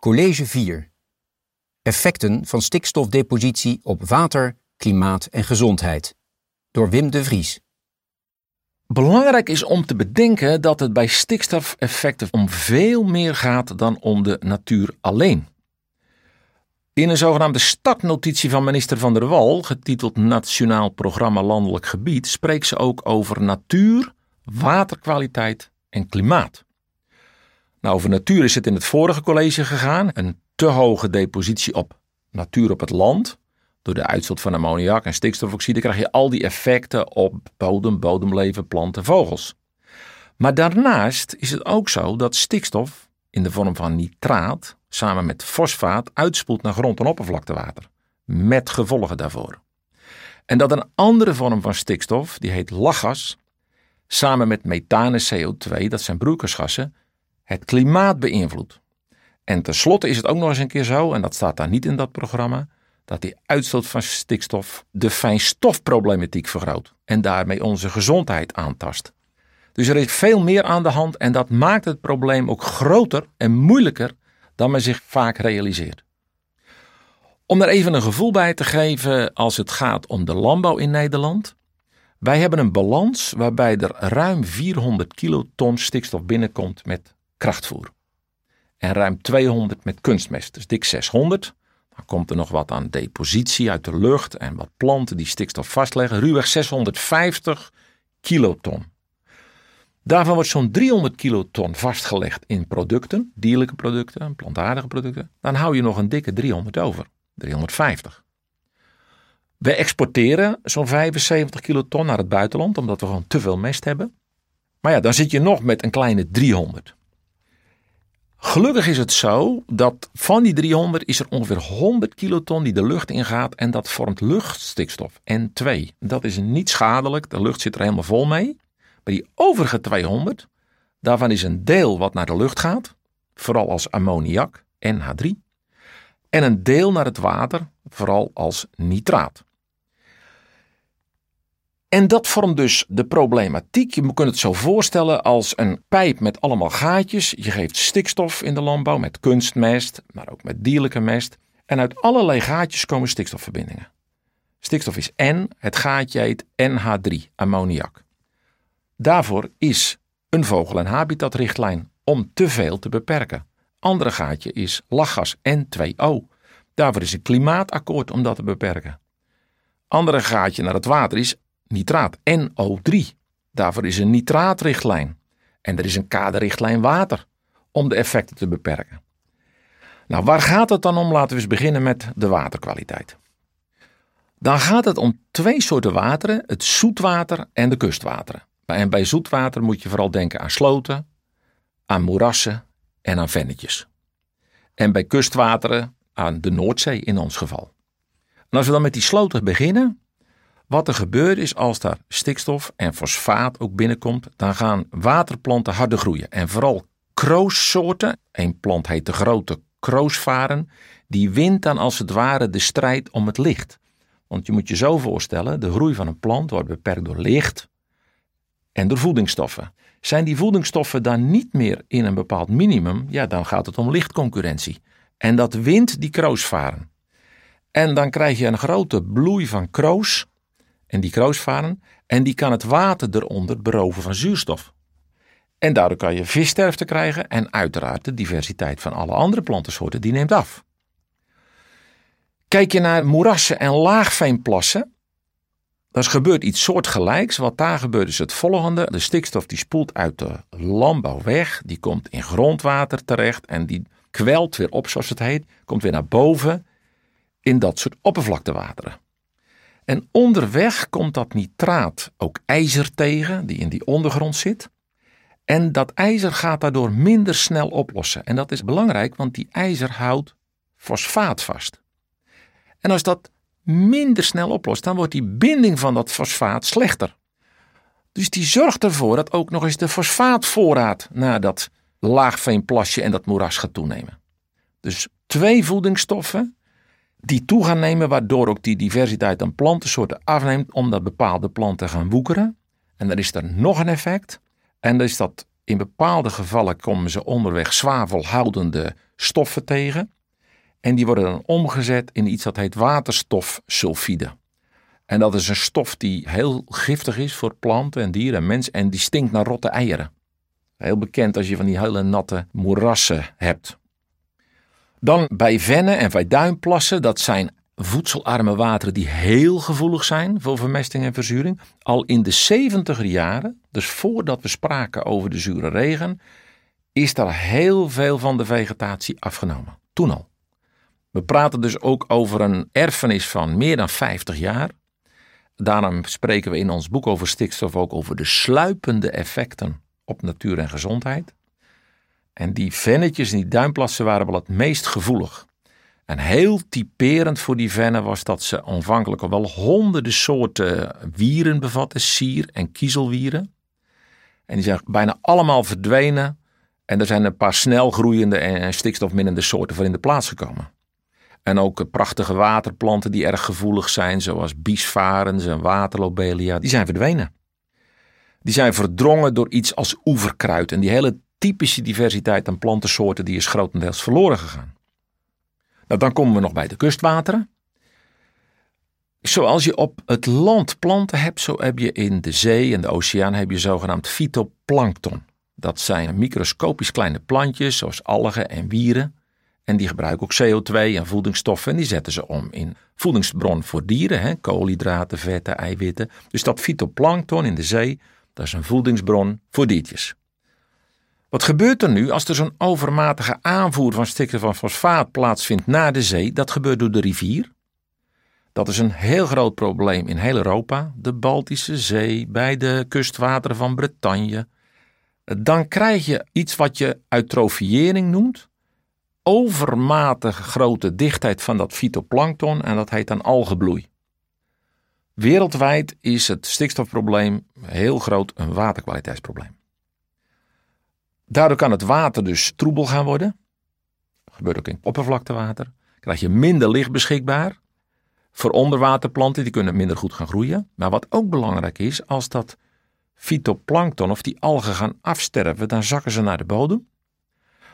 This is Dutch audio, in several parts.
College 4. Effecten van stikstofdepositie op water, klimaat en gezondheid. Door Wim de Vries. Belangrijk is om te bedenken dat het bij stikstofeffecten om veel meer gaat dan om de natuur alleen. In een zogenaamde startnotitie van minister Van der Wal, getiteld Nationaal Programma Landelijk Gebied, spreekt ze ook over natuur, waterkwaliteit en klimaat. Nou, over natuur is het in het vorige college gegaan. Een te hoge depositie op natuur op het land. Door de uitstoot van ammoniak en stikstofoxide krijg je al die effecten op bodem, bodemleven, planten, vogels. Maar daarnaast is het ook zo dat stikstof in de vorm van nitraat samen met fosfaat uitspoelt naar grond- en oppervlaktewater. Met gevolgen daarvoor. En dat een andere vorm van stikstof, die heet lachgas, samen met methaan en CO2, dat zijn broeikasgassen, het klimaat beïnvloedt. En tenslotte is het ook nog eens een keer zo, en dat staat daar niet in dat programma, dat die uitstoot van stikstof de fijnstofproblematiek vergroot en daarmee onze gezondheid aantast. Dus er is veel meer aan de hand en dat maakt het probleem ook groter en moeilijker dan men zich vaak realiseert. Om er even een gevoel bij te geven als het gaat om de landbouw in Nederland. Wij hebben een balans waarbij er ruim 400 kiloton stikstof binnenkomt met krachtvoer. En ruim 200 met kunstmest, dus dik 600. Dan komt er nog wat aan depositie uit de lucht en wat planten die stikstof vastleggen. Ruwweg 650 kiloton. Daarvan wordt zo'n 300 kiloton vastgelegd in producten, dierlijke producten, plantaardige producten. Dan hou je nog een dikke 300 over, 350. We exporteren zo'n 75 kiloton naar het buitenland, omdat we gewoon te veel mest hebben. Maar ja, dan zit je nog met een kleine 300. Gelukkig is het zo dat van die 300 is er ongeveer 100 kiloton die de lucht ingaat en dat vormt luchtstikstof, N2. Dat is niet schadelijk, de lucht zit er helemaal vol mee. Maar die overige 200, daarvan is een deel wat naar de lucht gaat, vooral als ammoniak, NH3, en een deel naar het water, vooral als nitraat. En dat vormt dus de problematiek. Je kunt het zo voorstellen als een pijp met allemaal gaatjes. Je geeft stikstof in de landbouw met kunstmest, maar ook met dierlijke mest. En uit allerlei gaatjes komen stikstofverbindingen. Stikstof is N, het gaatje heet NH3, ammoniak. Daarvoor is een vogel- en habitatrichtlijn om te veel te beperken. Andere gaatje is lachgas N2O. Daarvoor is een klimaatakkoord om dat te beperken. Andere gaatje naar het water is nitraat NO3. Daarvoor is een nitraatrichtlijn. En er is een kaderrichtlijn water om de effecten te beperken. Nou, waar gaat het dan om? Laten we eens beginnen met de waterkwaliteit. Dan gaat het om twee soorten wateren: het zoetwater en de kustwateren. En bij zoetwater moet je vooral denken aan sloten, aan moerassen en aan vennetjes. En bij kustwateren aan de Noordzee in ons geval. En als we dan met die sloten beginnen, wat er gebeurt is als daar stikstof en fosfaat ook binnenkomt, dan gaan waterplanten harder groeien. En vooral kroossoorten, een plant heet de grote kroosvaren, die wint dan als het ware de strijd om het licht. Want je moet je zo voorstellen, de groei van een plant wordt beperkt door licht, en door voedingsstoffen. Zijn die voedingsstoffen dan niet meer in een bepaald minimum, ja, dan gaat het om lichtconcurrentie. En dat wint die kroosvaren. En dan krijg je een grote bloei van kroos. En die kroosvaren, en die kan het water eronder beroven van zuurstof. En daardoor kan je vissterfte krijgen en uiteraard de diversiteit van alle andere plantensoorten die neemt af. Kijk je naar moerassen en laagveenplassen, dan gebeurt iets soortgelijks. Wat daar gebeurt is het volgende. De stikstof die spoelt uit de landbouw weg. Die komt in grondwater terecht. En die kwelt weer op, zoals het heet. Komt weer naar boven in dat soort oppervlaktewateren. En onderweg komt dat nitraat ook ijzer tegen, die in die ondergrond zit. En dat ijzer gaat daardoor minder snel oplossen. En dat is belangrijk, want die ijzer houdt fosfaat vast. En als dat minder snel oplost, dan wordt die binding van dat fosfaat slechter. Dus die zorgt ervoor dat ook nog eens de fosfaatvoorraad naar dat laagveenplasje en dat moeras gaat toenemen. Dus twee voedingsstoffen die toe gaan nemen, waardoor ook die diversiteit aan plantensoorten afneemt, omdat bepaalde planten gaan woekeren. En dan is er nog een effect. En dat is dat In bepaalde gevallen komen ze onderweg zwavelhoudende stoffen tegen. En die worden dan omgezet in iets dat heet waterstofsulfide. En dat is een stof die heel giftig is voor planten en dieren en mensen. En die stinkt naar rotte eieren. Heel bekend als je van die hele natte moerassen hebt. Dan bij vennen en bij duinplassen, dat zijn voedselarme wateren die heel gevoelig zijn voor vermesting en verzuring. Al in de 70 jaren, dus voordat we spraken over de zure regen, is daar heel veel van de vegetatie afgenomen. Toen al. We praten dus ook over een erfenis van meer dan 50 jaar. Daarom spreken we in ons boek over stikstof ook over de sluipende effecten op natuur en gezondheid. En die vennetjes en die duimplassen waren wel het meest gevoelig. En heel typerend voor die vennen was dat ze aanvankelijk al wel honderden soorten wieren bevatten, sier- en kiezelwieren. En die zijn bijna allemaal verdwenen. En er zijn een paar snel groeiende en stikstofminnende soorten voor in de plaats gekomen. En ook prachtige waterplanten die erg gevoelig zijn, zoals biesvarens en waterlobelia, die zijn verdwenen. Die zijn verdrongen door iets als oeverkruid. En die hele typische diversiteit aan plantensoorten die is grotendeels verloren gegaan. Nou, dan komen we nog bij de kustwateren. Zoals je op het land planten hebt, zo heb je in de zee en de oceaan heb je zogenaamd fytoplankton. Dat zijn microscopisch kleine plantjes, zoals algen en wieren. En die gebruiken ook CO2 en voedingsstoffen en die zetten ze om in voedingsbron voor dieren, hè, koolhydraten, vetten, eiwitten. Dus dat fytoplankton in de zee, dat is een voedingsbron voor diertjes. Wat gebeurt er nu als er zo'n overmatige aanvoer van stikstof van fosfaat plaatsvindt naar de zee? Dat gebeurt door de rivier. Dat is een heel groot probleem in heel Europa, de Baltische Zee, bij de kustwateren van Bretagne. Dan krijg je iets wat je eutrofiëring noemt, overmatig grote dichtheid van dat fytoplankton en dat heet dan algebloei. Wereldwijd is het stikstofprobleem heel groot een waterkwaliteitsprobleem. Daardoor kan het water dus troebel gaan worden. Dat gebeurt ook in oppervlaktewater. Krijg je minder licht beschikbaar. Voor onderwaterplanten, die kunnen minder goed gaan groeien. Maar wat ook belangrijk is, als dat fytoplankton of die algen gaan afsterven, dan zakken ze naar de bodem.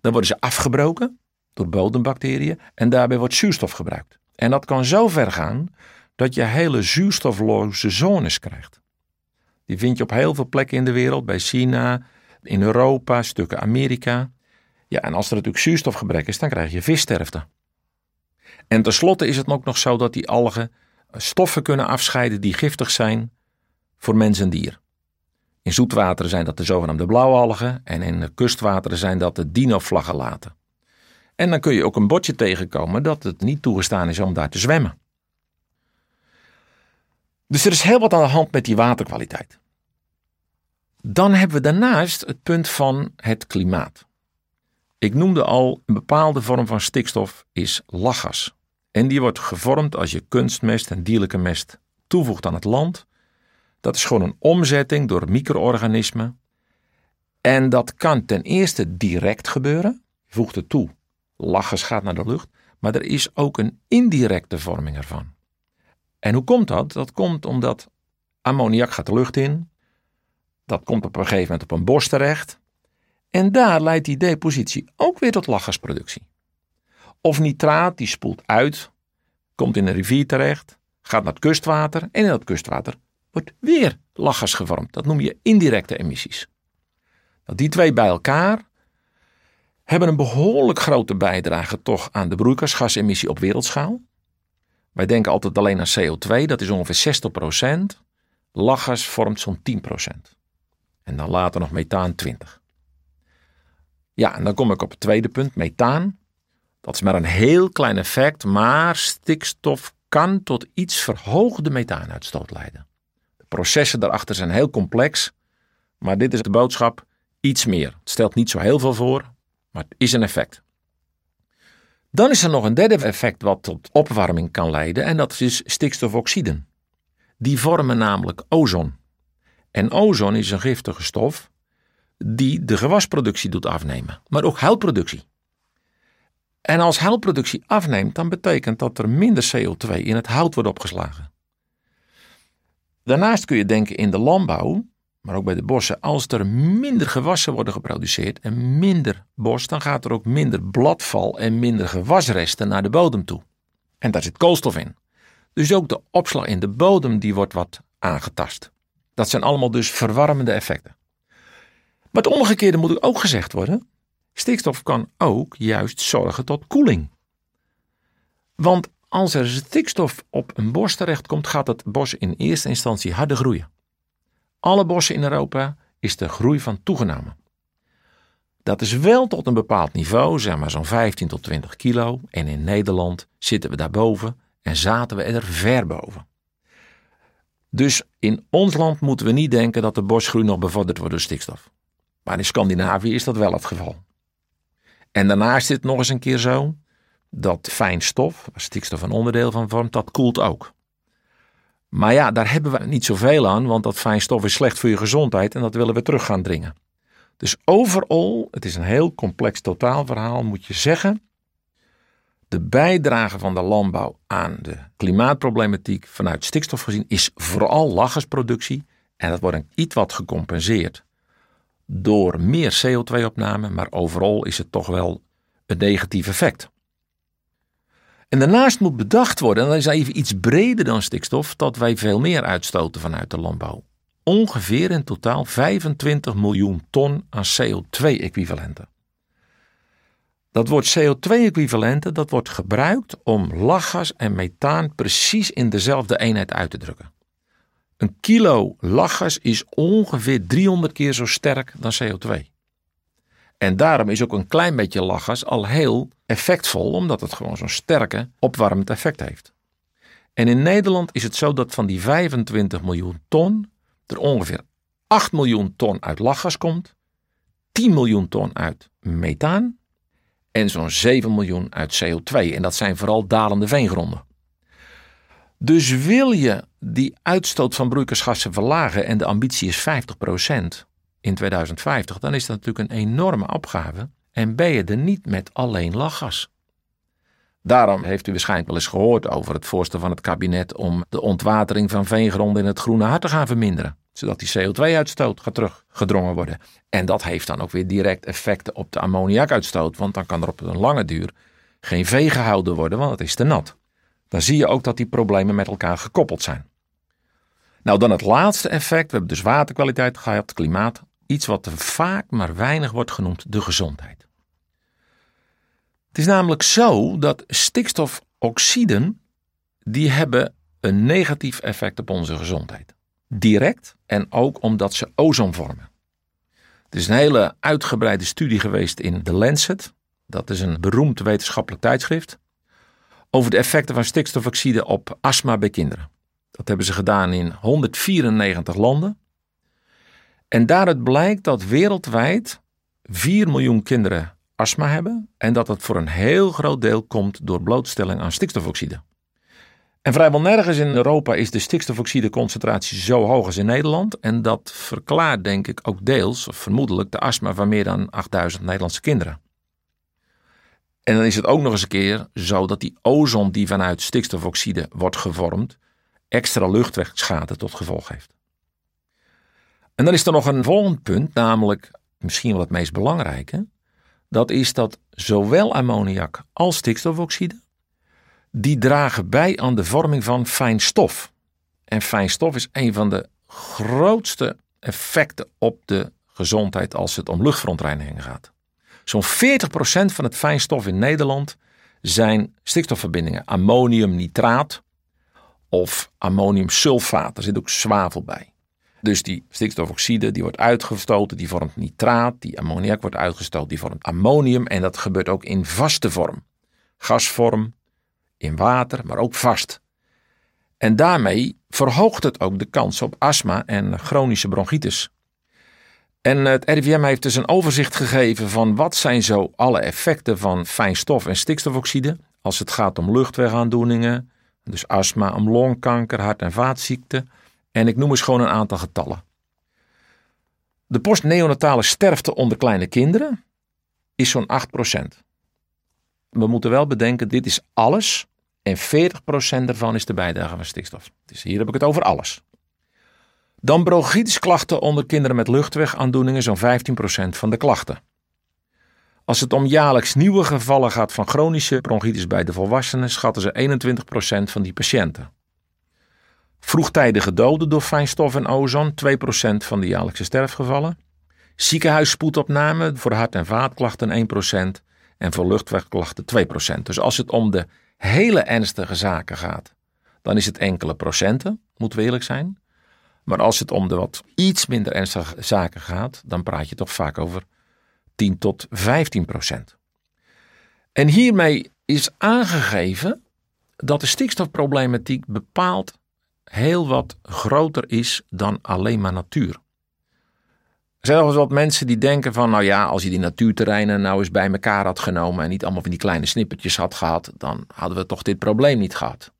Dan worden ze afgebroken door bodembacteriën en daarbij wordt zuurstof gebruikt. En dat kan zo ver gaan dat je hele zuurstofloze zones krijgt. Die vind je op heel veel plekken in de wereld, bij China, in Europa, stukken Amerika. Ja, en als er natuurlijk zuurstofgebrek is, dan krijg je vissterfte. En tenslotte is het ook nog zo dat die algen stoffen kunnen afscheiden die giftig zijn voor mens en dier. In zoetwateren zijn dat de zogenaamde blauwalgen en in kustwateren zijn dat de dinoflagellaten. En dan kun je ook een bordje tegenkomen dat het niet toegestaan is om daar te zwemmen. Dus er is heel wat aan de hand met die waterkwaliteit. Dan hebben we daarnaast het punt van het klimaat. Ik noemde al, een bepaalde vorm van stikstof is lachgas. En die wordt gevormd als je kunstmest en dierlijke mest toevoegt aan het land. Dat is gewoon een omzetting door micro-organismen. En dat kan ten eerste direct gebeuren. Je voegt het toe, lachgas gaat naar de lucht. Maar er is ook een indirecte vorming ervan. En hoe komt dat? Dat komt omdat ammoniak gaat de lucht in, dat komt op een gegeven moment op een borst terecht. En daar leidt die depositie ook weer tot lachgasproductie. Of nitraat, die spoelt uit, komt in een rivier terecht, gaat naar het kustwater en in dat kustwater wordt weer lachgas gevormd. Dat noem je indirecte emissies. Nou, die twee bij elkaar hebben een behoorlijk grote bijdrage toch aan de broeikasgasemissie op wereldschaal. Wij denken altijd alleen aan CO2, dat is ongeveer 60%. Lachgas vormt zo'n 10%. En dan later nog methaan 20. Ja, en dan kom ik op het tweede punt, methaan. Dat is maar een heel klein effect, maar stikstof kan tot iets verhoogde methaanuitstoot leiden. De processen daarachter zijn heel complex, maar dit is de boodschap, iets meer. Het stelt niet zo heel veel voor, maar het is een effect. Dan is er nog een derde effect wat tot opwarming kan leiden en dat is stikstofoxiden. Die vormen namelijk ozon. En ozon is een giftige stof die de gewasproductie doet afnemen, maar ook huilproductie. En als huilproductie afneemt, dan betekent dat er minder CO2 in het hout wordt opgeslagen. Daarnaast kun je denken in de landbouw maar ook bij de bossen, als er minder gewassen worden geproduceerd en minder bos, dan gaat er ook minder bladval en minder gewasresten naar de bodem toe. En daar zit koolstof in. Dus ook de opslag in de bodem die wordt wat aangetast. Dat zijn allemaal dus verwarmende effecten. Maar het omgekeerde moet ook gezegd worden. Stikstof kan ook juist zorgen tot koeling. Want als er stikstof op een bos terechtkomt, gaat het bos in eerste instantie harder groeien. Alle bossen in Europa is de groei van toegenomen. Dat is wel tot een bepaald niveau, zeg maar zo'n 15 tot 20 kilo. En in Nederland zitten we daarboven en zaten we er ver boven. Dus in ons land moeten we niet denken dat de bosgroei nog bevorderd wordt door stikstof. Maar in Scandinavië is dat wel het geval. En daarnaast is het nog eens een keer zo dat fijn stof, waar stikstof een onderdeel van vormt, dat koelt ook. Maar ja, daar hebben we niet zoveel aan, want dat fijn stof is slecht voor je gezondheid en dat willen we terug gaan dringen. Dus overal, het is een heel complex totaalverhaal, moet je zeggen, de bijdrage van de landbouw aan de klimaatproblematiek vanuit stikstof gezien is vooral lachgasproductie en dat wordt een iets wat gecompenseerd door meer CO2-opname, maar overal is het toch wel een negatief effect. En daarnaast moet bedacht worden, en dat is even iets breder dan stikstof, dat wij veel meer uitstoten vanuit de landbouw. Ongeveer in totaal 25 miljoen ton aan CO2-equivalenten. Dat woord CO2-equivalenten dat wordt gebruikt om lachgas en methaan precies in dezelfde eenheid uit te drukken. Een kilo lachgas is ongeveer 300 keer zo sterk dan CO2. En daarom is ook een klein beetje lachgas al heel effectvol, omdat het gewoon zo'n sterke opwarmend effect heeft. En in Nederland is het zo dat van die 25 miljoen ton er ongeveer 8 miljoen ton uit lachgas komt, 10 miljoen ton uit methaan en zo'n 7 miljoen uit CO2. En dat zijn vooral dalende veengronden. Dus wil je die uitstoot van broeikasgassen verlagen en de ambitie is 50% in 2050, dan is dat natuurlijk een enorme opgave en ben je er niet met alleen lachgas. Daarom heeft u waarschijnlijk wel eens gehoord over het voorstel van het kabinet om de ontwatering van veengronden in het Groene Hart te gaan verminderen, zodat die CO2-uitstoot gaat teruggedrongen worden. En dat heeft dan ook weer direct effecten op de ammoniakuitstoot, want dan kan er op een lange duur geen vee gehouden worden, want het is te nat. Dan zie je ook dat die problemen met elkaar gekoppeld zijn. Nou, dan het laatste effect. We hebben dus waterkwaliteit gehad, klimaat. Iets wat vaak maar weinig wordt genoemd, de gezondheid. Het is namelijk zo dat stikstofoxiden, die hebben een negatief effect op onze gezondheid. Direct en ook omdat ze ozon vormen. Er is een hele uitgebreide studie geweest in The Lancet. Dat is een beroemd wetenschappelijk tijdschrift. Over de effecten van stikstofoxide op astma bij kinderen. Dat hebben ze gedaan in 194 landen. En daaruit blijkt dat wereldwijd 4 miljoen kinderen astma hebben en dat het voor een heel groot deel komt door blootstelling aan stikstofoxide. En vrijwel nergens in Europa is de stikstofoxideconcentratie zo hoog als in Nederland. En dat verklaart denk ik ook deels, of vermoedelijk, de astma van meer dan 8000 Nederlandse kinderen. En dan is het ook nog eens een keer zo dat die ozon die vanuit stikstofoxide wordt gevormd, extra luchtwegschade tot gevolg heeft. En dan is er nog een volgend punt, namelijk misschien wel het meest belangrijke. Dat is dat zowel ammoniak als stikstofoxide, die dragen bij aan de vorming van fijn stof. En fijn stof is een van de grootste effecten op de gezondheid als het om luchtverontreiniging gaat. Zo'n 40% van het fijnstof in Nederland zijn stikstofverbindingen. Ammoniumnitraat of ammoniumsulfaat. Er zit ook zwavel bij. Dus die stikstofoxide die wordt uitgestoten, die vormt nitraat. Die ammoniak wordt uitgestoten, die vormt ammonium. En dat gebeurt ook in vaste vorm. Gasvorm, in water, maar ook vast. En daarmee verhoogt het ook de kans op astma en chronische bronchitis. En het RIVM heeft dus een overzicht gegeven van wat zijn zo alle effecten van fijnstof en stikstofoxide als het gaat om luchtwegaandoeningen, dus astma, om longkanker, hart- en vaatziekten. En ik noem eens gewoon een aantal getallen. De postneonatale sterfte onder kleine kinderen is zo'n 8%. We moeten wel bedenken, dit is alles en 40% daarvan is de bijdrage van stikstof. Dus hier heb ik het over alles. Dan bronchitisklachten onder kinderen met luchtwegaandoeningen zo'n 15% van de klachten. Als het om jaarlijks nieuwe gevallen gaat van chronische bronchitis bij de volwassenen, schatten ze 21% van die patiënten. Vroegtijdige doden door fijnstof en ozon, 2% van de jaarlijkse sterfgevallen. Ziekenhuisspoedopname voor hart- en vaatklachten 1% en voor luchtwegklachten 2%. Dus als het om de hele ernstige zaken gaat, dan is het enkele procenten, moeten we eerlijk zijn. Maar als het om de wat iets minder ernstige zaken gaat, dan praat je toch vaak over 10 tot 15 procent. En hiermee is aangegeven dat de stikstofproblematiek bepaald heel wat groter is dan alleen maar natuur. Eens wat mensen die denken van, nou ja, als je die natuurterreinen nou eens bij elkaar had genomen en niet allemaal van die kleine snippertjes had gehad, dan hadden we toch dit probleem niet gehad.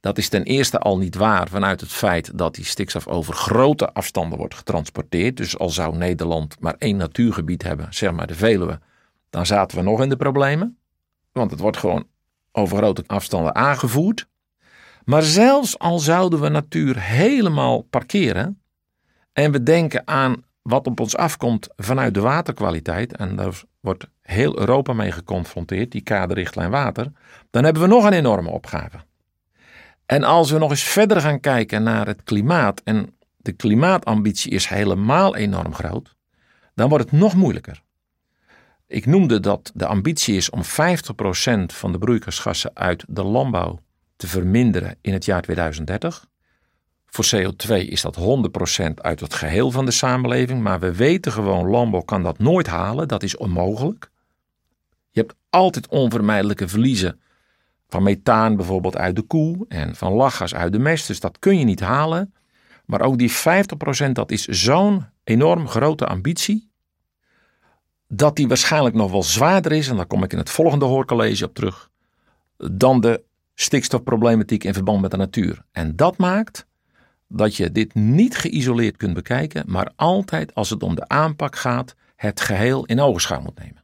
Dat is ten eerste al niet waar vanuit het feit dat die stikstof over grote afstanden wordt getransporteerd. Dus al zou Nederland maar één natuurgebied hebben, zeg maar de Veluwe, dan zaten we nog in de problemen. Want het wordt gewoon over grote afstanden aangevoerd. Maar zelfs al zouden we natuur helemaal parkeren en we denken aan wat op ons afkomt vanuit de waterkwaliteit, en daar wordt heel Europa mee geconfronteerd, die kaderrichtlijn water, dan hebben we nog een enorme opgave. En als we nog eens verder gaan kijken naar het klimaat, en de klimaatambitie is helemaal enorm groot, dan wordt het nog moeilijker. Ik noemde dat de ambitie is om 50% van de broeikasgassen uit de landbouw te verminderen in het jaar 2030. Voor CO2 is dat 100% uit het geheel van de samenleving, maar we weten gewoon, landbouw kan dat nooit halen, dat is onmogelijk. Je hebt altijd onvermijdelijke verliezen van methaan bijvoorbeeld uit de koe en van lachgas uit de mest, dus dat kun je niet halen. Maar ook die 50% dat is zo'n enorm grote ambitie, dat die waarschijnlijk nog wel zwaarder is, en daar kom ik in het volgende hoorcollege op terug, dan de stikstofproblematiek in verband met de natuur. En dat maakt dat je dit niet geïsoleerd kunt bekijken, maar altijd als het om de aanpak gaat, het geheel in ogenschouw moet nemen.